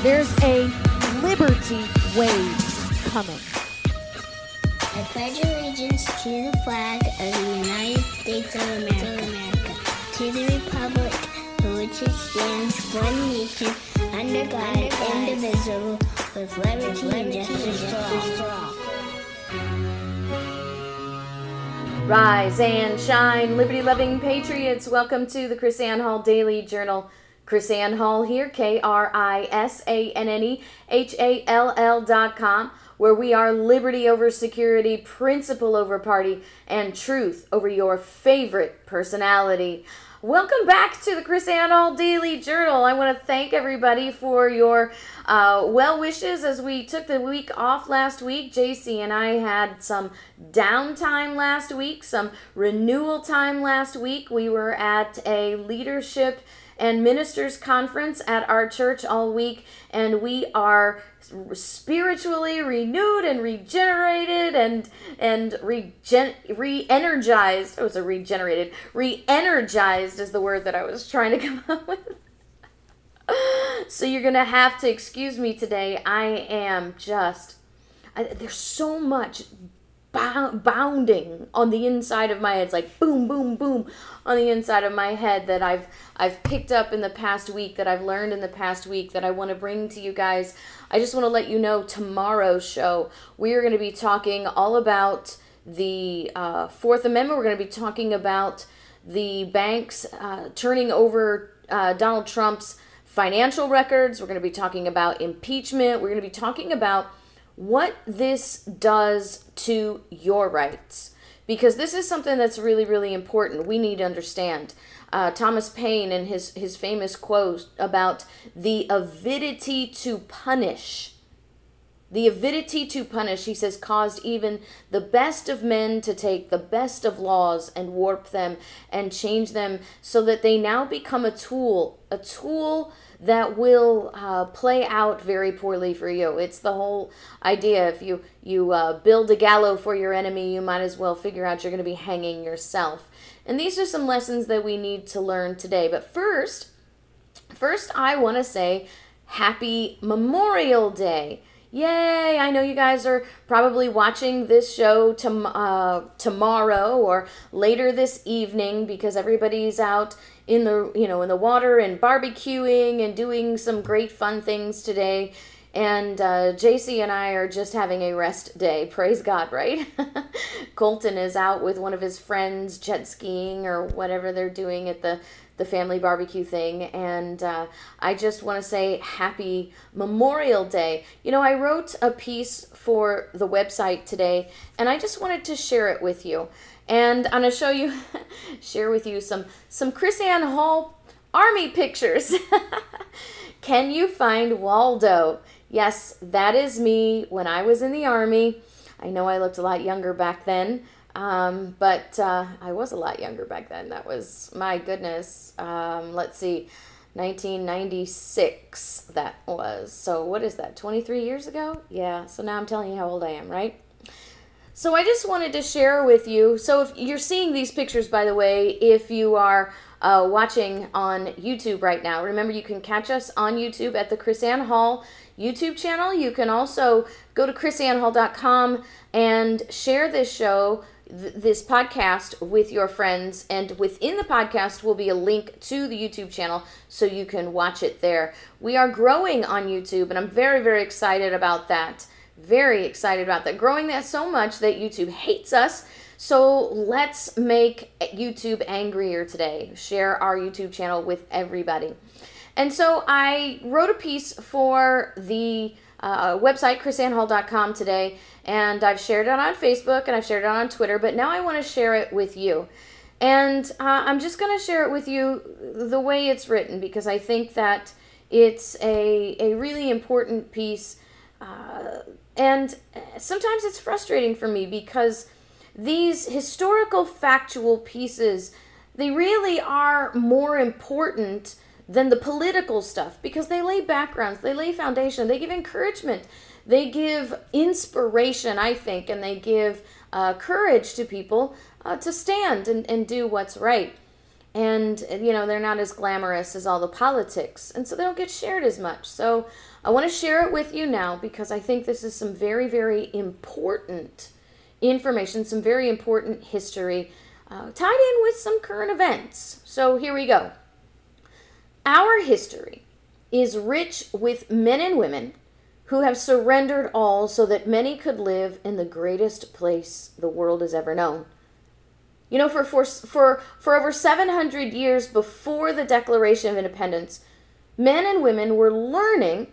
There's a liberty wave coming. I pledge allegiance to the flag of the United States of America, to the republic for which it stands, one nation, under God, indivisible, with liberty and justice for all. Rise and shine, liberty loving patriots. Welcome to the KrisAnne Hall Daily Journal. KrisAnne Hall here, K R I S A N N E H A L L dot com, where we are liberty over security, principle over party, and truth over your favorite personality. Welcome back to the KrisAnne Hall Daily Journal. I want to thank everybody for your uh, well wishes as we took the week off last week. JC and I had some downtime last week, some renewal time last week. We were at a leadership and ministers conference at our church all week, and we are spiritually renewed and regenerated and and regen re-energized. It was a regenerated, re-energized is the word that I was trying to come up with. So you're gonna have to excuse me today. I am just I, there's so much bou- bounding on the inside of my head. It's like boom, boom, boom on the inside of my head that I've I've picked up in the past week, that I've learned in the past week, that I want to bring to you guys. I just want to let you know tomorrow's show we are going to be talking all about the uh, Fourth Amendment. We're going to be talking about the banks uh, turning over uh, Donald Trump's financial records. We're going to be talking about impeachment. We're going to be talking about what this does to your rights. Because this is something that's really really important we need to understand. Uh, thomas paine and his, his famous quote about the avidity to punish. The avidity to punish, he says, caused even the best of men to take the best of laws and warp them and change them so that they now become a tool, a tool that will uh, play out very poorly for you. It's the whole idea. If you you uh, build a gallows for your enemy, you might as well figure out you're going to be hanging yourself. And these are some lessons that we need to learn today. But first, first I want to say Happy Memorial Day. Yay! I know you guys are probably watching this show uh, tomorrow or later this evening because everybody's out in the you know in the water and barbecuing and doing some great fun things today. And uh, JC and I are just having a rest day. Praise God, right? Colton is out with one of his friends jet skiing or whatever they're doing at the the family barbecue thing. And uh, I just want to say happy Memorial Day. You know, I wrote a piece for the website today, and I just wanted to share it with you. And I'm gonna show you, share with you some some KrisAnne Hall Army pictures. Can you find Waldo? Yes, that is me when I was in the Army. I know I looked a lot younger back then, um, but uh, I was a lot younger back then. That was, my goodness, um, let's see, 1996 that was. So what is that, 23 years ago? Yeah, so now I'm telling you how old I am, right? So I just wanted to share with you. So if you're seeing these pictures, by the way, if you are uh, watching on YouTube right now, remember you can catch us on YouTube at the KrisAnne Hall YouTube channel. You can also go to krisannehall.com and share this show, th- this podcast with your friends. And within the podcast will be a link to the YouTube channel so you can watch it there. We are growing on YouTube, and I'm very, very excited about that. Very excited about that. Growing that so much that YouTube hates us. So let's make YouTube angrier today. Share our YouTube channel with everybody. And so I wrote a piece for the uh, website, krisannehall.com today, and I've shared it on Facebook and I've shared it on Twitter, but now I want to share it with you. And uh, I'm just going to share it with you the way it's written because I think that It's a, a really important piece. Uh, and sometimes it's frustrating for me because these historical factual pieces they really are more important than the political stuff because they lay backgrounds, they lay foundation, they give encouragement, they give inspiration, I think, and they give uh, courage to people uh, to stand and, and do what's right. And, you know, they're not as glamorous as all the politics, and so they don't get shared as much. So I want to share it with you now because I think this is some very, very important information, some very important history uh, tied in with some current events. So here we go. Our history is rich with men and women who have surrendered all so that many could live in the greatest place the world has ever known. You know, for, for, for, for over 700 years before the Declaration of Independence, men and women were learning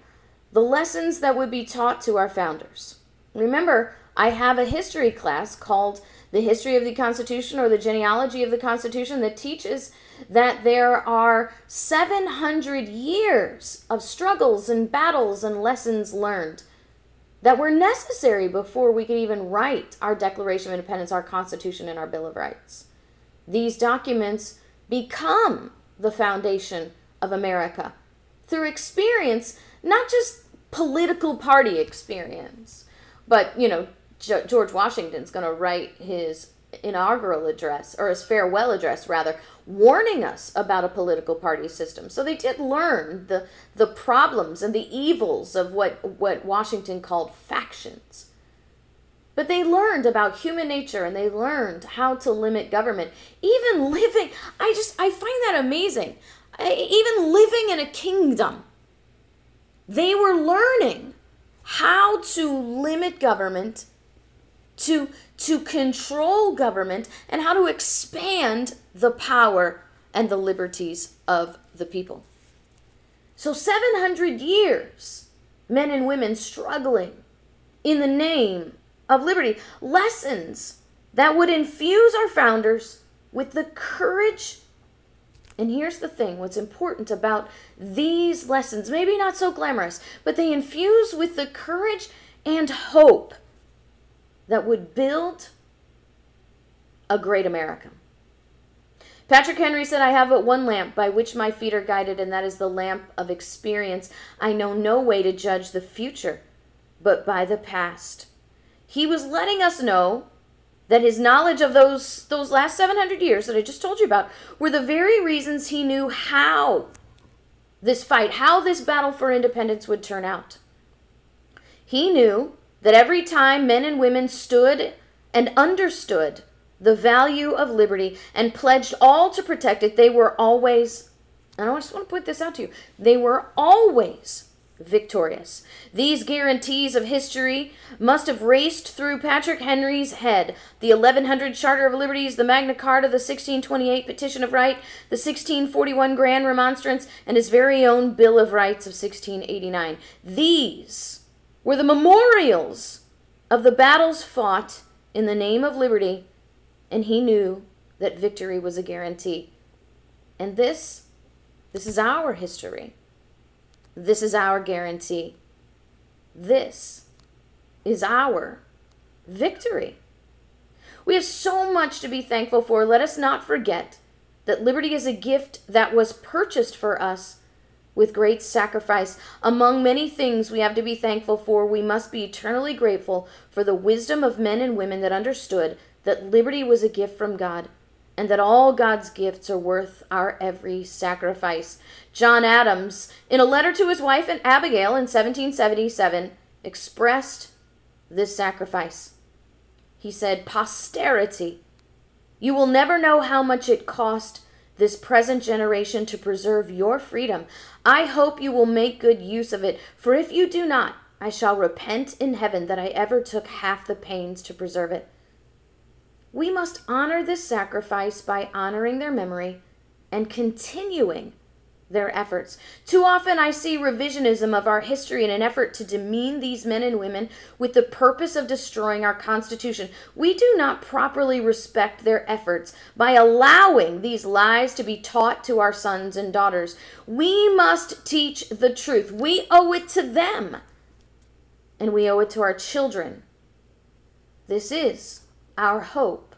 the lessons that would be taught to our founders. Remember, I have a history class called the history of the Constitution or the genealogy of the Constitution that teaches that there are 700 years of struggles and battles and lessons learned that were necessary before we could even write our Declaration of Independence, our Constitution, and our Bill of Rights. These documents become the foundation of America through experience, not just political party experience, but, you know, George Washington's going to write his inaugural address, or his farewell address rather, warning us about a political party system. So they did learn the, the problems and the evils of what, what Washington called factions. But they learned about human nature and they learned how to limit government. Even living, I just, I find that amazing. Even living in a kingdom, they were learning how to limit government to to control government and how to expand the power and the liberties of the people. So 700 years men and women struggling in the name of liberty, lessons that would infuse our founders with the courage and here's the thing what's important about these lessons, maybe not so glamorous, but they infuse with the courage and hope that would build a great America. Patrick Henry said, I have but one lamp by which my feet are guided, and that is the lamp of experience. I know no way to judge the future but by the past. He was letting us know that his knowledge of those, those last 700 years that I just told you about were the very reasons he knew how this fight, how this battle for independence would turn out. He knew that every time men and women stood and understood the value of liberty and pledged all to protect it, they were always, and I just want to put this out to you, they were always victorious. These guarantees of history must have raced through Patrick Henry's head. The 1100 Charter of Liberties, the Magna Carta, the 1628 Petition of Right, the 1641 Grand Remonstrance, and his very own Bill of Rights of 1689. These were the memorials of the battles fought in the name of liberty, and he knew that victory was a guarantee. And this, this is our history. This is our guarantee. This is our victory. We have so much to be thankful for. Let us not forget that liberty is a gift that was purchased for us with great sacrifice. Among many things we have to be thankful for, we must be eternally grateful for the wisdom of men and women that understood that liberty was a gift from God and that all God's gifts are worth our every sacrifice. John Adams, in a letter to his wife and Abigail in 1777, expressed this sacrifice. He said, Posterity, you will never know how much it cost this present generation to preserve your freedom. I hope you will make good use of it, for if you do not, I shall repent in heaven that I ever took half the pains to preserve it. We must honor this sacrifice by honoring their memory and continuing their efforts. Too often I see revisionism of our history in an effort to demean these men and women with the purpose of destroying our Constitution. We do not properly respect their efforts by allowing these lies to be taught to our sons and daughters. We must teach the truth. We owe it to them, and we owe it to our children. This is our hope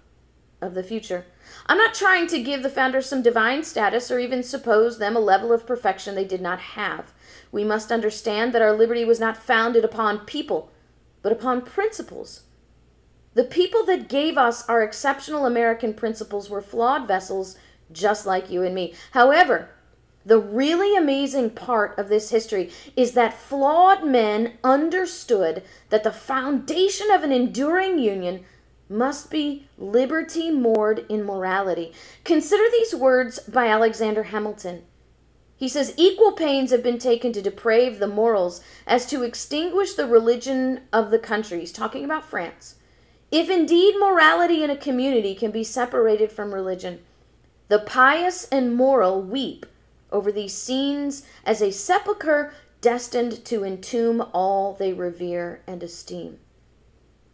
of the future. I'm not trying to give the founders some divine status or even suppose them a level of perfection they did not have. We must understand that our liberty was not founded upon people, but upon principles. The people that gave us our exceptional American principles were flawed vessels just like you and me. However, the really amazing part of this history is that flawed men understood that the foundation of an enduring union must be liberty moored in morality. Consider these words by Alexander Hamilton. He says, Equal pains have been taken to deprave the morals as to extinguish the religion of the country. He's talking about France. If indeed morality in a community can be separated from religion, the pious and moral weep over these scenes as a sepulchre destined to entomb all they revere and esteem.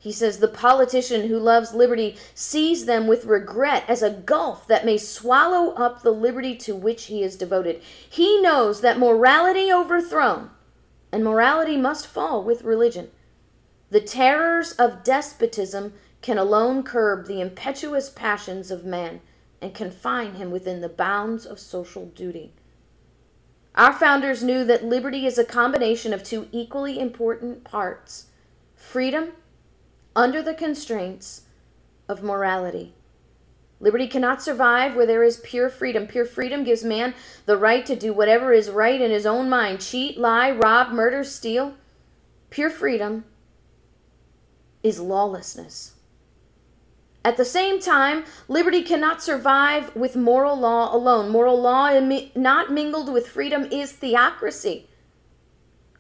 He says, The politician who loves liberty sees them with regret as a gulf that may swallow up the liberty to which he is devoted. He knows that morality overthrown, and morality must fall with religion. The terrors of despotism can alone curb the impetuous passions of man and confine him within the bounds of social duty. Our founders knew that liberty is a combination of two equally important parts freedom under the constraints of morality. Liberty cannot survive where there is pure freedom. Pure freedom gives man the right to do whatever is right in his own mind cheat, lie, rob, murder, steal. Pure freedom is lawlessness. At the same time, liberty cannot survive with moral law alone. Moral law, not mingled with freedom, is theocracy.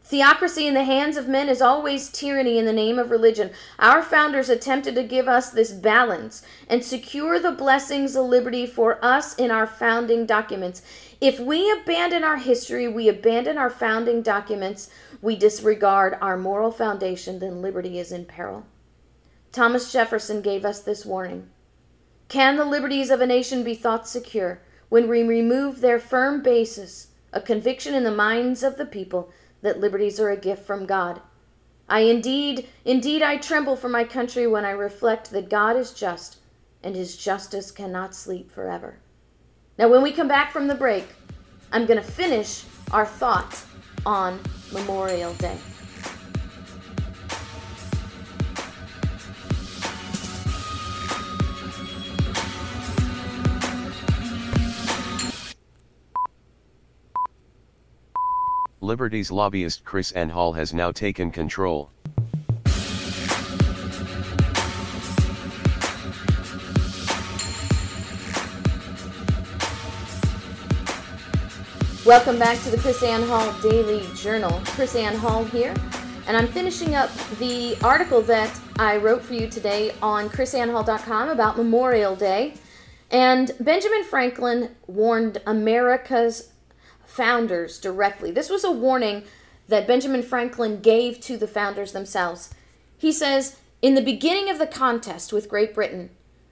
Theocracy in the hands of men is always tyranny in the name of religion. Our founders attempted to give us this balance and secure the blessings of liberty for us in our founding documents. If we abandon our history, we abandon our founding documents, we disregard our moral foundation, then liberty is in peril. Thomas Jefferson gave us this warning Can the liberties of a nation be thought secure when we remove their firm basis, a conviction in the minds of the people? That liberties are a gift from God. I indeed, indeed, I tremble for my country when I reflect that God is just and his justice cannot sleep forever. Now, when we come back from the break, I'm going to finish our thought on Memorial Day. Liberty's lobbyist KrisAnne Hall has now taken control. Welcome back to the KrisAnne Hall Daily Journal. KrisAnne Hall here, and I'm finishing up the article that I wrote for you today on krisannehall.com about Memorial Day. And Benjamin Franklin warned America's founders directly. This was a warning that Benjamin Franklin gave to the founders themselves. He says, In the beginning of the contest with Great Britain,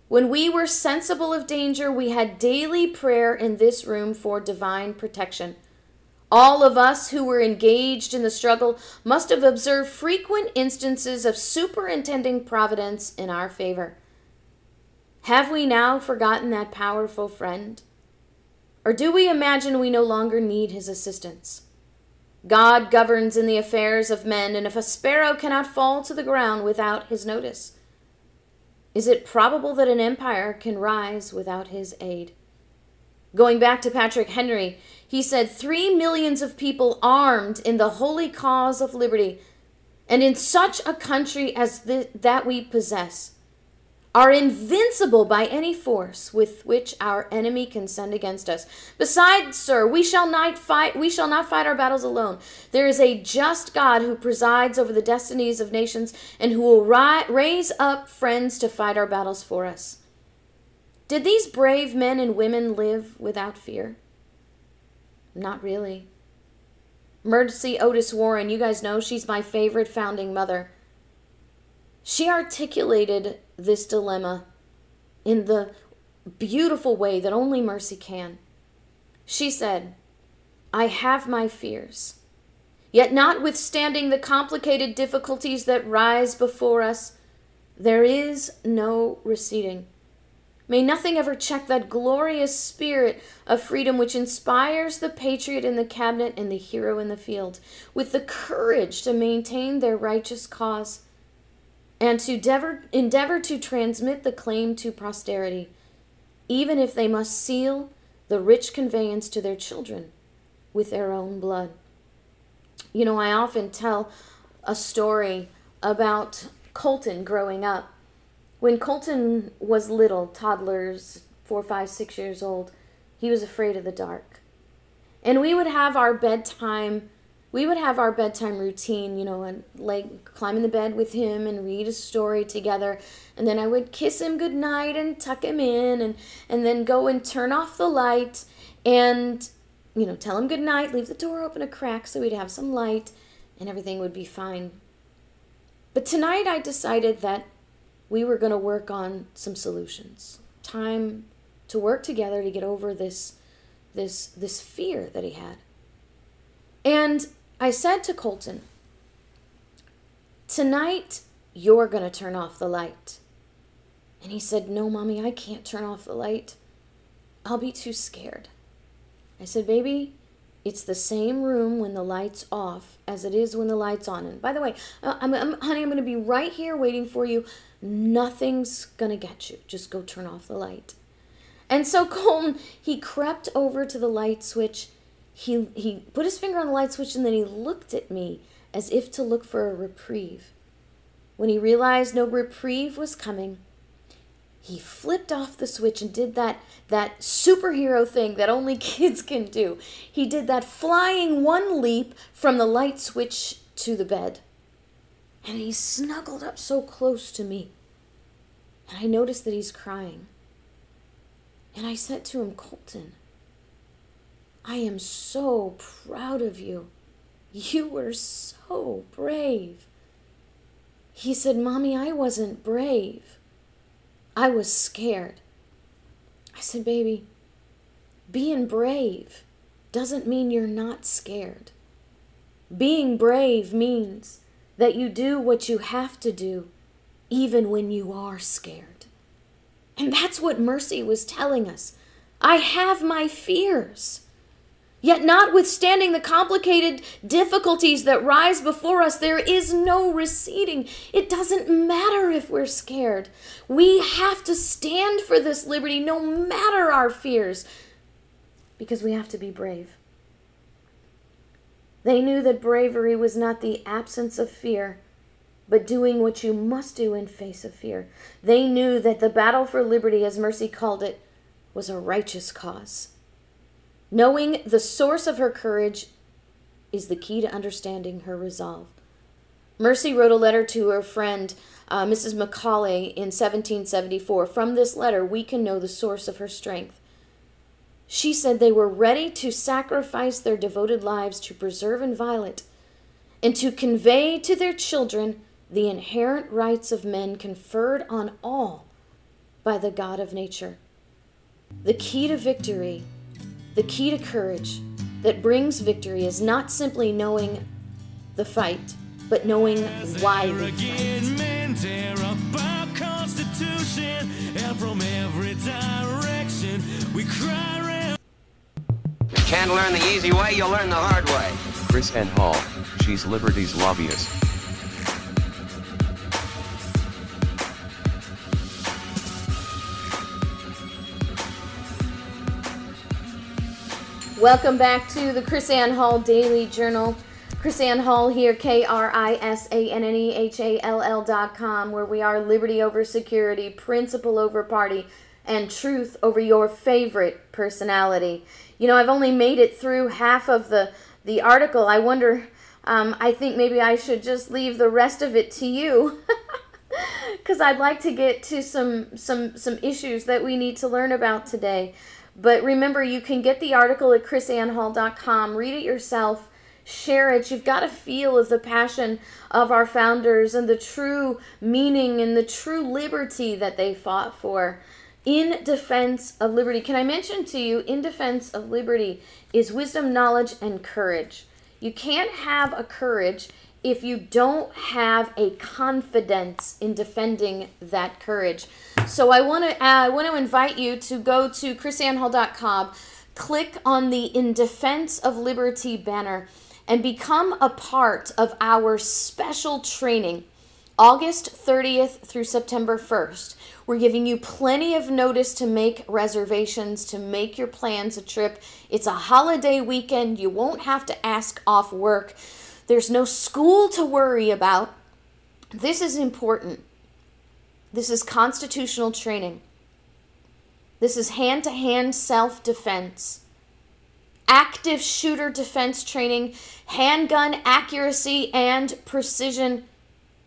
when we were sensible of danger, we had daily prayer in this room for divine protection. All of us who were engaged in the struggle must have observed frequent instances of superintending providence in our favor. Have we now forgotten that powerful friend? Or do we imagine we no longer need his assistance? God governs in the affairs of men, and if a sparrow cannot fall to the ground without his notice, is it probable that an empire can rise without his aid? Going back to Patrick Henry, he said, Three millions of people armed in the holy cause of liberty, and in such a country as th- that we possess are invincible by any force with which our enemy can send against us. Besides, sir, we shall not fight we shall not fight our battles alone. There is a just God who presides over the destinies of nations and who will ri- raise up friends to fight our battles for us. Did these brave men and women live without fear? Not really. Mercy Otis Warren, you guys know she's my favorite founding mother. She articulated this dilemma in the beautiful way that only Mercy can. She said, I have my fears. Yet, notwithstanding the complicated difficulties that rise before us, there is no receding. May nothing ever check that glorious spirit of freedom which inspires the patriot in the cabinet and the hero in the field with the courage to maintain their righteous cause and to endeavor, endeavor to transmit the claim to posterity, even if they must seal the rich conveyance to their children with their own blood. You know, I often tell a story about Colton growing up when Colton was little, toddlers, four, five, six years old, he was afraid of the dark. And we would have our bedtime we would have our bedtime routine, you know, and like climb in the bed with him and read a story together. And then I would kiss him goodnight and tuck him in and, and then go and turn off the light and, you know, tell him goodnight, leave the door open a crack so we'd have some light and everything would be fine. But tonight I decided that we were going to work on some solutions. Time to work together to get over this this this fear that he had. And I said to Colton, "Tonight you're going to turn off the light." And he said, "No, Mommy, I can't turn off the light. I'll be too scared." I said, "Baby, it's the same room when the light's off as it is when the light's on. And by the way, uh, I'm, I'm, honey, I'm going to be right here waiting for you. Nothing's going to get you. Just go turn off the light. And so Colton, he crept over to the light switch. He, he put his finger on the light switch and then he looked at me as if to look for a reprieve. When he realized no reprieve was coming, he flipped off the switch and did that that superhero thing that only kids can do. He did that flying one leap from the light switch to the bed. And he snuggled up so close to me. And I noticed that he's crying. And I said to him, Colton, I am so proud of you. You were so brave. He said, Mommy, I wasn't brave. I was scared. I said, Baby, being brave doesn't mean you're not scared. Being brave means that you do what you have to do, even when you are scared. And that's what Mercy was telling us. I have my fears. Yet, notwithstanding the complicated difficulties that rise before us, there is no receding. It doesn't matter if we're scared. We have to stand for this liberty no matter our fears, because we have to be brave. They knew that bravery was not the absence of fear, but doing what you must do in face of fear. They knew that the battle for liberty, as Mercy called it, was a righteous cause. Knowing the source of her courage is the key to understanding her resolve. Mercy wrote a letter to her friend, uh, Mrs. Macaulay, in 1774. From this letter, we can know the source of her strength. She said they were ready to sacrifice their devoted lives to preserve inviolate and to convey to their children the inherent rights of men conferred on all by the God of nature. The key to victory the key to courage that brings victory is not simply knowing the fight, but knowing why we fight. Can't learn the easy way, you'll learn the hard way. KrisAnne Hall, she's Liberty's lobbyist. Welcome back to the KrisAnne Hall Daily Journal. KrisAnne Hall here, K R I S A N N E H A L L dot com, where we are liberty over security, principle over party, and truth over your favorite personality. You know, I've only made it through half of the, the article. I wonder, um, I think maybe I should just leave the rest of it to you. because I'd like to get to some some some issues that we need to learn about today. But remember, you can get the article at krisannehall.com, read it yourself, share it. You've got a feel of the passion of our founders and the true meaning and the true liberty that they fought for. In defense of liberty. Can I mention to you, in defense of liberty is wisdom, knowledge, and courage. You can't have a courage if you don't have a confidence in defending that courage. So I want to uh, I want to invite you to go to krisannehall.com, click on the In Defense of Liberty banner and become a part of our special training August 30th through September 1st. We're giving you plenty of notice to make reservations, to make your plans a trip. It's a holiday weekend. You won't have to ask off work. There's no school to worry about. This is important. This is constitutional training. This is hand to hand self defense, active shooter defense training, handgun accuracy and precision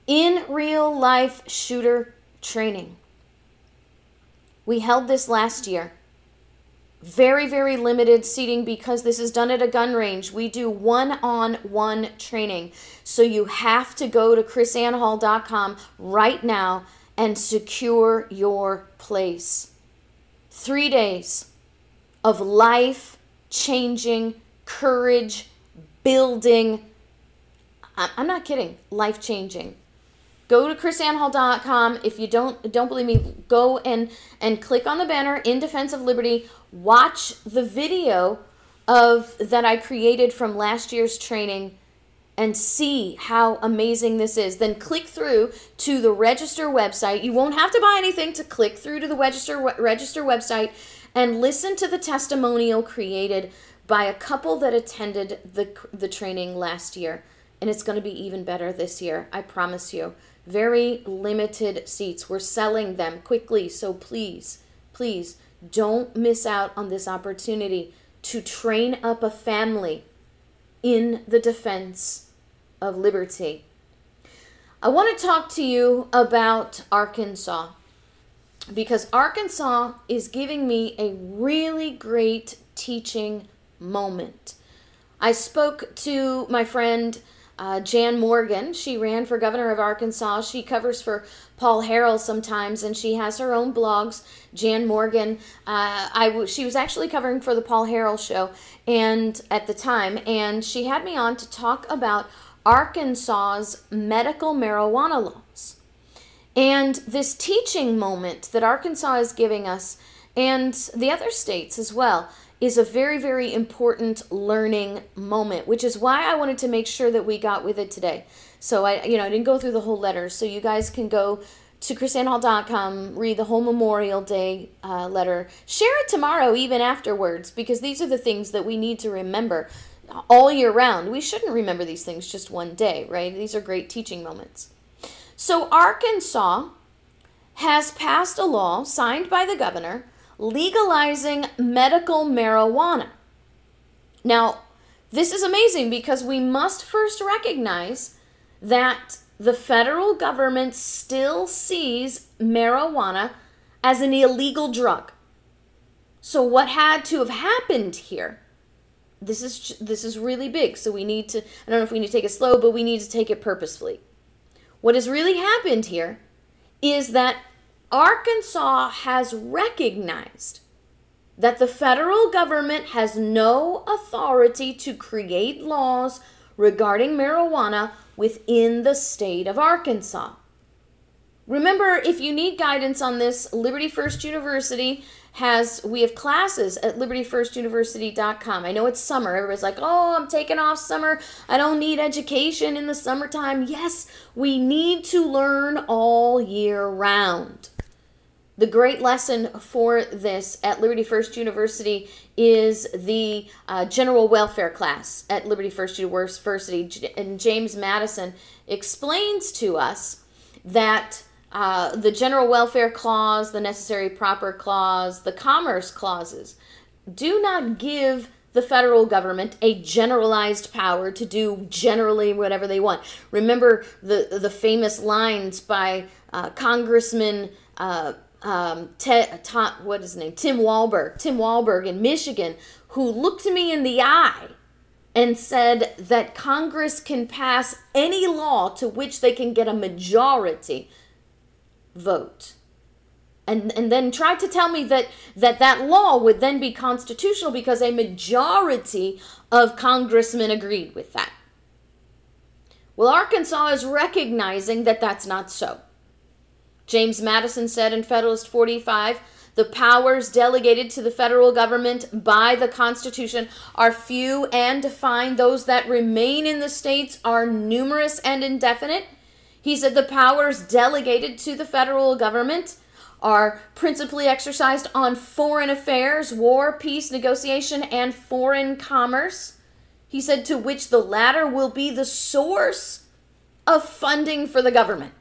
in real life shooter training. We held this last year. Very, very limited seating because this is done at a gun range. We do one on one training. So you have to go to krisannehall.com right now and secure your place. Three days of life changing, courage building. I'm not kidding, life changing go to krisannehall.com if you don't don't believe me go and and click on the banner in defense of liberty. Watch the video of that i created from last year's training and see how amazing this is. Then click through to the register website. You won't have to buy anything to click through to the register register website and listen to the testimonial created by a couple that attended the the training last year. And it's going to be even better this year i promise you very limited seats. We're selling them quickly, so please, please don't miss out on this opportunity to train up a family in the defense of liberty. I want to talk to you about Arkansas because Arkansas is giving me a really great teaching moment. I spoke to my friend uh, Jan Morgan, she ran for governor of Arkansas. She covers for Paul Harrell sometimes, and she has her own blogs. Jan Morgan, uh, I w- she was actually covering for the Paul Harrell show, and at the time, and she had me on to talk about Arkansas's medical marijuana laws, and this teaching moment that Arkansas is giving us, and the other states as well is a very, very important learning moment, which is why I wanted to make sure that we got with it today. So I, you know, I didn't go through the whole letter, so you guys can go to krisannehall.com, read the whole Memorial Day uh, letter, share it tomorrow, even afterwards, because these are the things that we need to remember all year round. We shouldn't remember these things just one day, right? These are great teaching moments. So Arkansas has passed a law signed by the governor legalizing medical marijuana. Now, this is amazing because we must first recognize that the federal government still sees marijuana as an illegal drug. So what had to have happened here? This is this is really big. So we need to I don't know if we need to take it slow, but we need to take it purposefully. What has really happened here is that Arkansas has recognized that the federal government has no authority to create laws regarding marijuana within the state of Arkansas. Remember, if you need guidance on this, Liberty First University has we have classes at libertyfirstuniversity.com. I know it's summer. Everybody's like, "Oh, I'm taking off summer. I don't need education in the summertime." Yes, we need to learn all year round. The great lesson for this at Liberty First University is the uh, general welfare class at Liberty First University. And James Madison explains to us that uh, the general welfare clause, the necessary proper clause, the commerce clauses do not give the federal government a generalized power to do generally whatever they want. Remember the the famous lines by uh, Congressman uh, um, Tom, what is his name? Tim Walberg, Tim Walberg in Michigan, who looked me in the eye and said that Congress can pass any law to which they can get a majority vote. And, and then tried to tell me that, that that law would then be constitutional because a majority of congressmen agreed with that. Well, Arkansas is recognizing that that's not so. James Madison said in Federalist 45 the powers delegated to the federal government by the Constitution are few and defined. Those that remain in the states are numerous and indefinite. He said the powers delegated to the federal government are principally exercised on foreign affairs, war, peace, negotiation, and foreign commerce. He said to which the latter will be the source of funding for the government.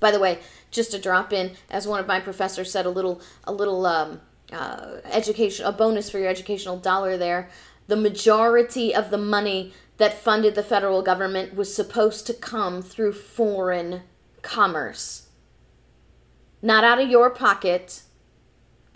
By the way, just to drop in, as one of my professors said, a little a little um, uh, education, a bonus for your educational dollar there. The majority of the money that funded the federal government was supposed to come through foreign commerce, not out of your pocket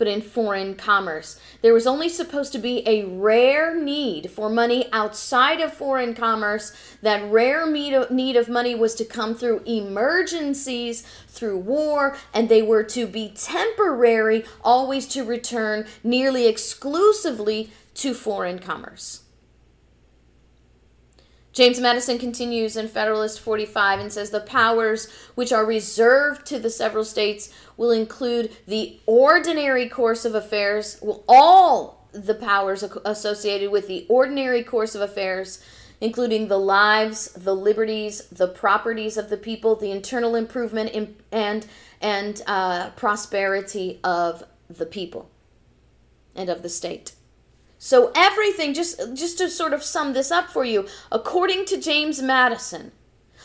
but in foreign commerce. There was only supposed to be a rare need for money outside of foreign commerce. That rare need of money was to come through emergencies, through war, and they were to be temporary, always to return nearly exclusively to foreign commerce. James Madison continues in Federalist 45 and says the powers which are reserved to the several states will include the ordinary course of affairs, well, all the powers associated with the ordinary course of affairs, including the lives, the liberties, the properties of the people, the internal improvement in, and and uh, prosperity of the people and of the state. So everything just just to sort of sum this up for you, according to James Madison,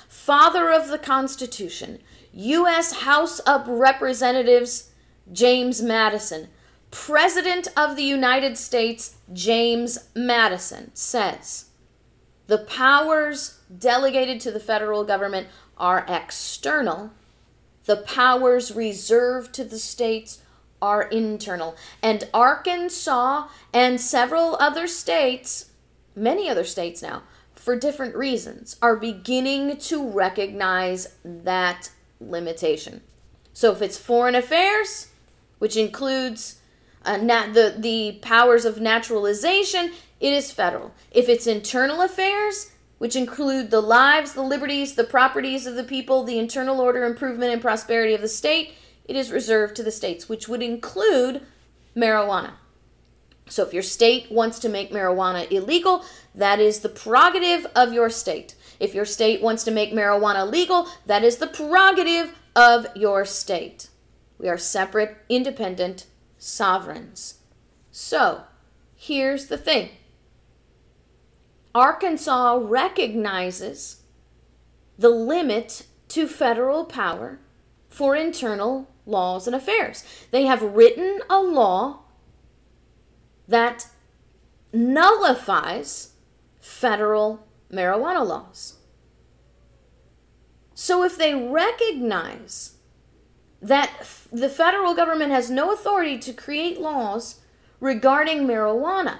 father of the Constitution, US House of Representatives James Madison, President of the United States James Madison says the powers delegated to the federal government are external. The powers reserved to the states are internal. And Arkansas and several other states, many other states now, for different reasons, are beginning to recognize that limitation. So if it's foreign affairs, which includes uh, the, the powers of naturalization, it is federal. If it's internal affairs, which include the lives, the liberties, the properties of the people, the internal order, improvement, and prosperity of the state, it is reserved to the states, which would include marijuana. So if your state wants to make marijuana illegal, that is the prerogative of your state. If your state wants to make marijuana legal, that is the prerogative of your state. We are separate, independent sovereigns. So, here's the thing Arkansas recognizes the limit to federal power for internal laws and affairs. They have written a law that nullifies federal marijuana laws. So if they recognize that the federal government has no authority to create laws regarding marijuana,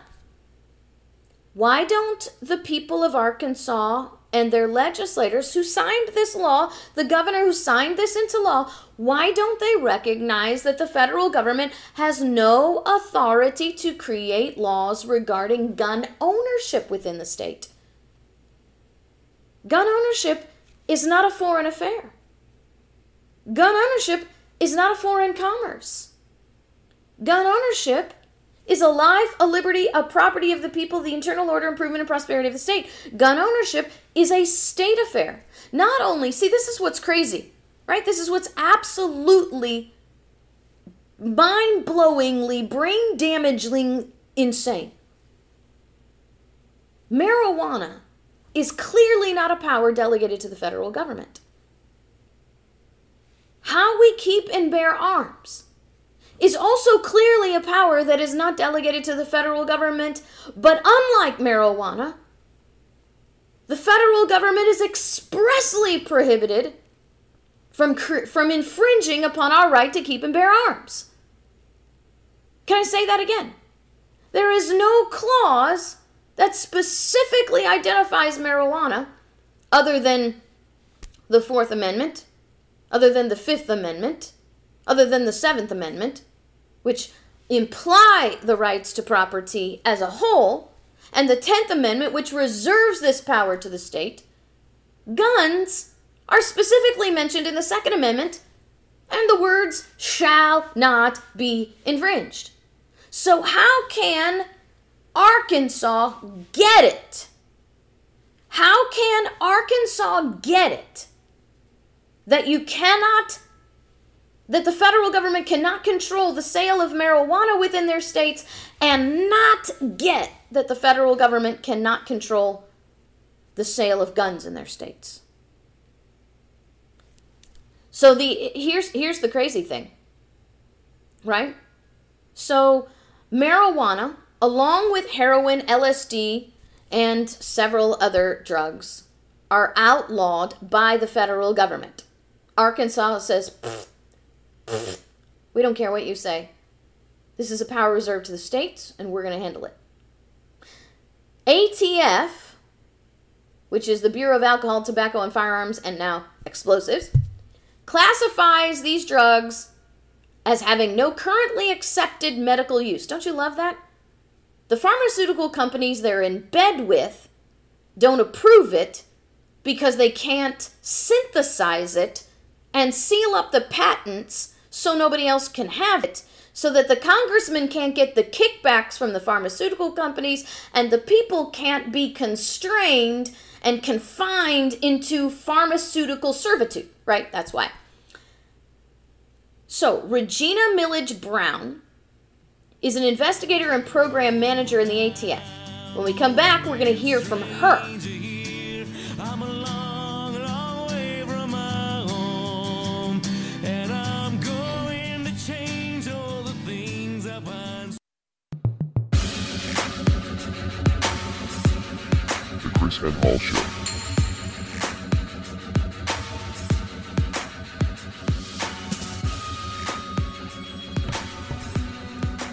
why don't the people of Arkansas and their legislators who signed this law, the governor who signed this into law, why don't they recognize that the federal government has no authority to create laws regarding gun ownership within the state? Gun ownership is not a foreign affair. Gun ownership is not a foreign commerce. Gun ownership is a life, a liberty, a property of the people, the internal order, improvement, and prosperity of the state. Gun ownership is a state affair. Not only, see, this is what's crazy, right? This is what's absolutely mind blowingly, brain damaging insane. Marijuana is clearly not a power delegated to the federal government. How we keep and bear arms is also clearly a power that is not delegated to the federal government, but unlike marijuana, the federal government is expressly prohibited from, from infringing upon our right to keep and bear arms. Can I say that again? There is no clause that specifically identifies marijuana other than the Fourth Amendment, other than the Fifth Amendment, other than the Seventh Amendment, which imply the rights to property as a whole, and the Tenth Amendment, which reserves this power to the state. Guns are specifically mentioned in the Second Amendment, and the words shall not be infringed. So, how can Arkansas get it? How can Arkansas get it that you cannot, that the federal government cannot control the sale of marijuana within their states and not get that the federal government cannot control the sale of guns in their states? So the here's here's the crazy thing. Right? So marijuana along with heroin, LSD, and several other drugs are outlawed by the federal government. Arkansas says, we don't care what you say. This is a power reserved to the states, and we're going to handle it. ATF, which is the Bureau of Alcohol, Tobacco, and Firearms, and now explosives, classifies these drugs as having no currently accepted medical use. Don't you love that? The pharmaceutical companies they're in bed with don't approve it because they can't synthesize it and seal up the patents so nobody else can have it so that the congressman can't get the kickbacks from the pharmaceutical companies and the people can't be constrained and confined into pharmaceutical servitude, right? That's why. So, Regina Millage Brown is an investigator and program manager in the ATF. When we come back, we're going to hear from her. Chris Hall Show.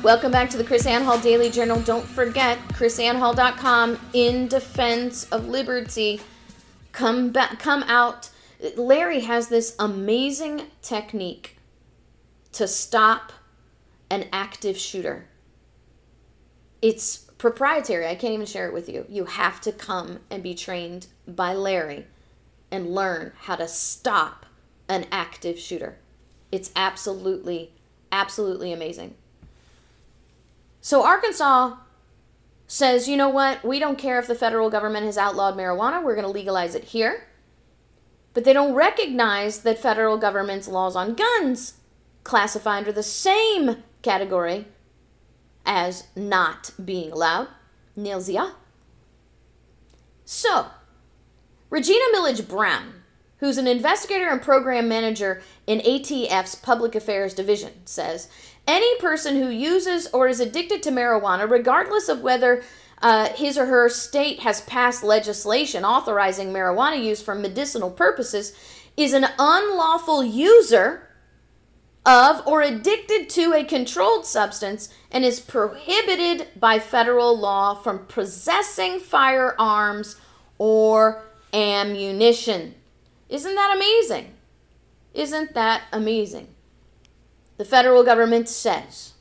Welcome back to the KrisAnne Hall Daily Journal. Don't forget, krisannehall.com in defense of liberty. Come back, come out. Larry has this amazing technique to stop an active shooter. It's proprietary. I can't even share it with you. You have to come and be trained by Larry and learn how to stop an active shooter. It's absolutely, absolutely amazing. So Arkansas says, you know what? We don't care if the federal government has outlawed marijuana. We're going to legalize it here. But they don't recognize that federal government's laws on guns classify under the same category as not being allowed. Nilzia. So, Regina Millage Brown, who's an investigator and program manager in ATF's Public Affairs Division, says any person who uses or is addicted to marijuana, regardless of whether uh, his or her state has passed legislation authorizing marijuana use for medicinal purposes, is an unlawful user of or addicted to a controlled substance and is prohibited by federal law from possessing firearms or ammunition. Isn't that amazing? Isn't that amazing? the federal government says.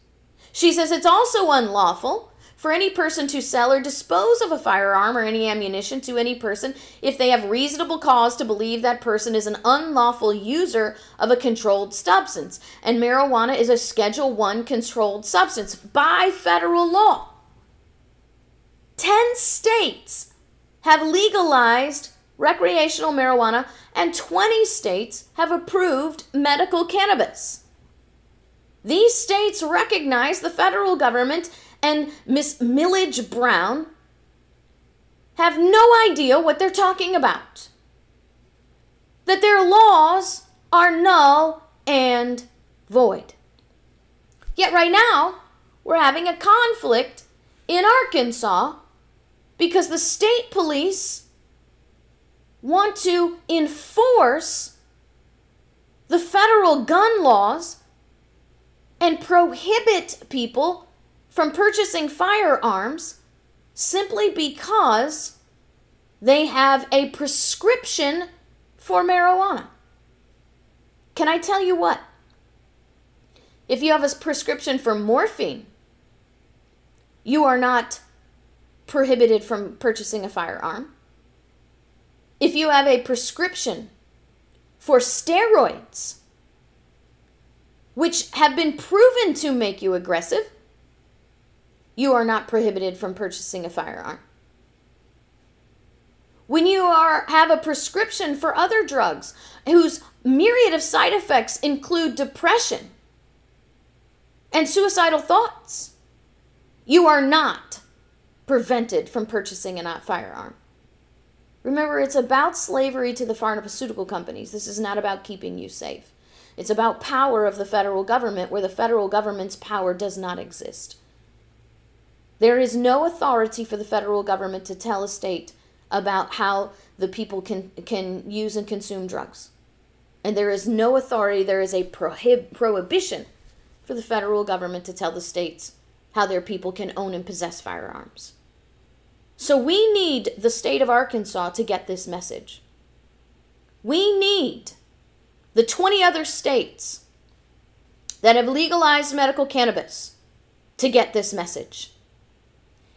She says it's also unlawful for any person to sell or dispose of a firearm or any ammunition to any person if they have reasonable cause to believe that person is an unlawful user of a controlled substance. And marijuana is a schedule 1 controlled substance by federal law. 10 states have legalized recreational marijuana and 20 states have approved medical cannabis. These states recognize the federal government and Miss Millage Brown have no idea what they're talking about. That their laws are null and void. Yet, right now, we're having a conflict in Arkansas because the state police want to enforce the federal gun laws and prohibit people from purchasing firearms simply because they have a prescription for marijuana. Can I tell you what? If you have a prescription for morphine, you are not prohibited from purchasing a firearm. If you have a prescription for steroids, which have been proven to make you aggressive, you are not prohibited from purchasing a firearm. When you are have a prescription for other drugs whose myriad of side effects include depression and suicidal thoughts, you are not prevented from purchasing a firearm. Remember, it's about slavery to the pharmaceutical companies. This is not about keeping you safe. It's about power of the federal government where the federal government's power does not exist. There is no authority for the federal government to tell a state about how the people can, can use and consume drugs. And there is no authority, there is a prohib- prohibition for the federal government to tell the states how their people can own and possess firearms. So we need the state of Arkansas to get this message. We need the 20 other states that have legalized medical cannabis to get this message.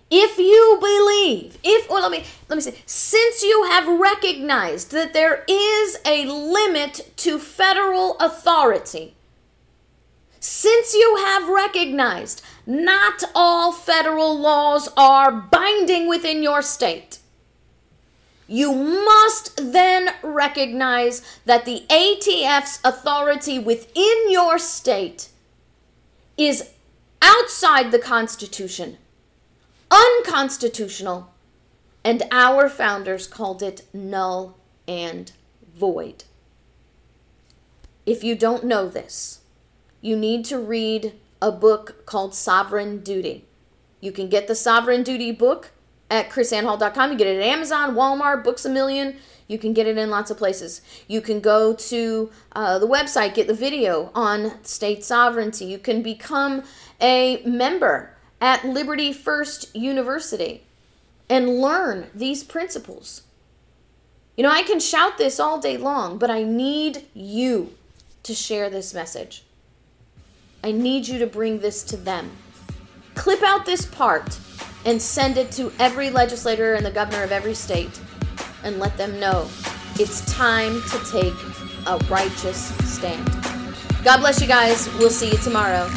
If you believe, if well, let me let me say, since you have recognized that there is a limit to federal authority, since you have recognized not all federal laws are binding within your state, you must then recognize that the ATF's authority within your state is outside the Constitution, unconstitutional, and our founders called it null and void. If you don't know this, you need to read a book called Sovereign Duty. You can get the Sovereign Duty book at krisannehall.com. You get it at Amazon, Walmart, Books a Million. You can get it in lots of places. You can go to uh, the website, get the video on state sovereignty. You can become a member at Liberty First University and learn these principles. You know, I can shout this all day long, but I need you to share this message. I need you to bring this to them. Clip out this part and send it to every legislator and the governor of every state and let them know it's time to take a righteous stand. God bless you guys. We'll see you tomorrow.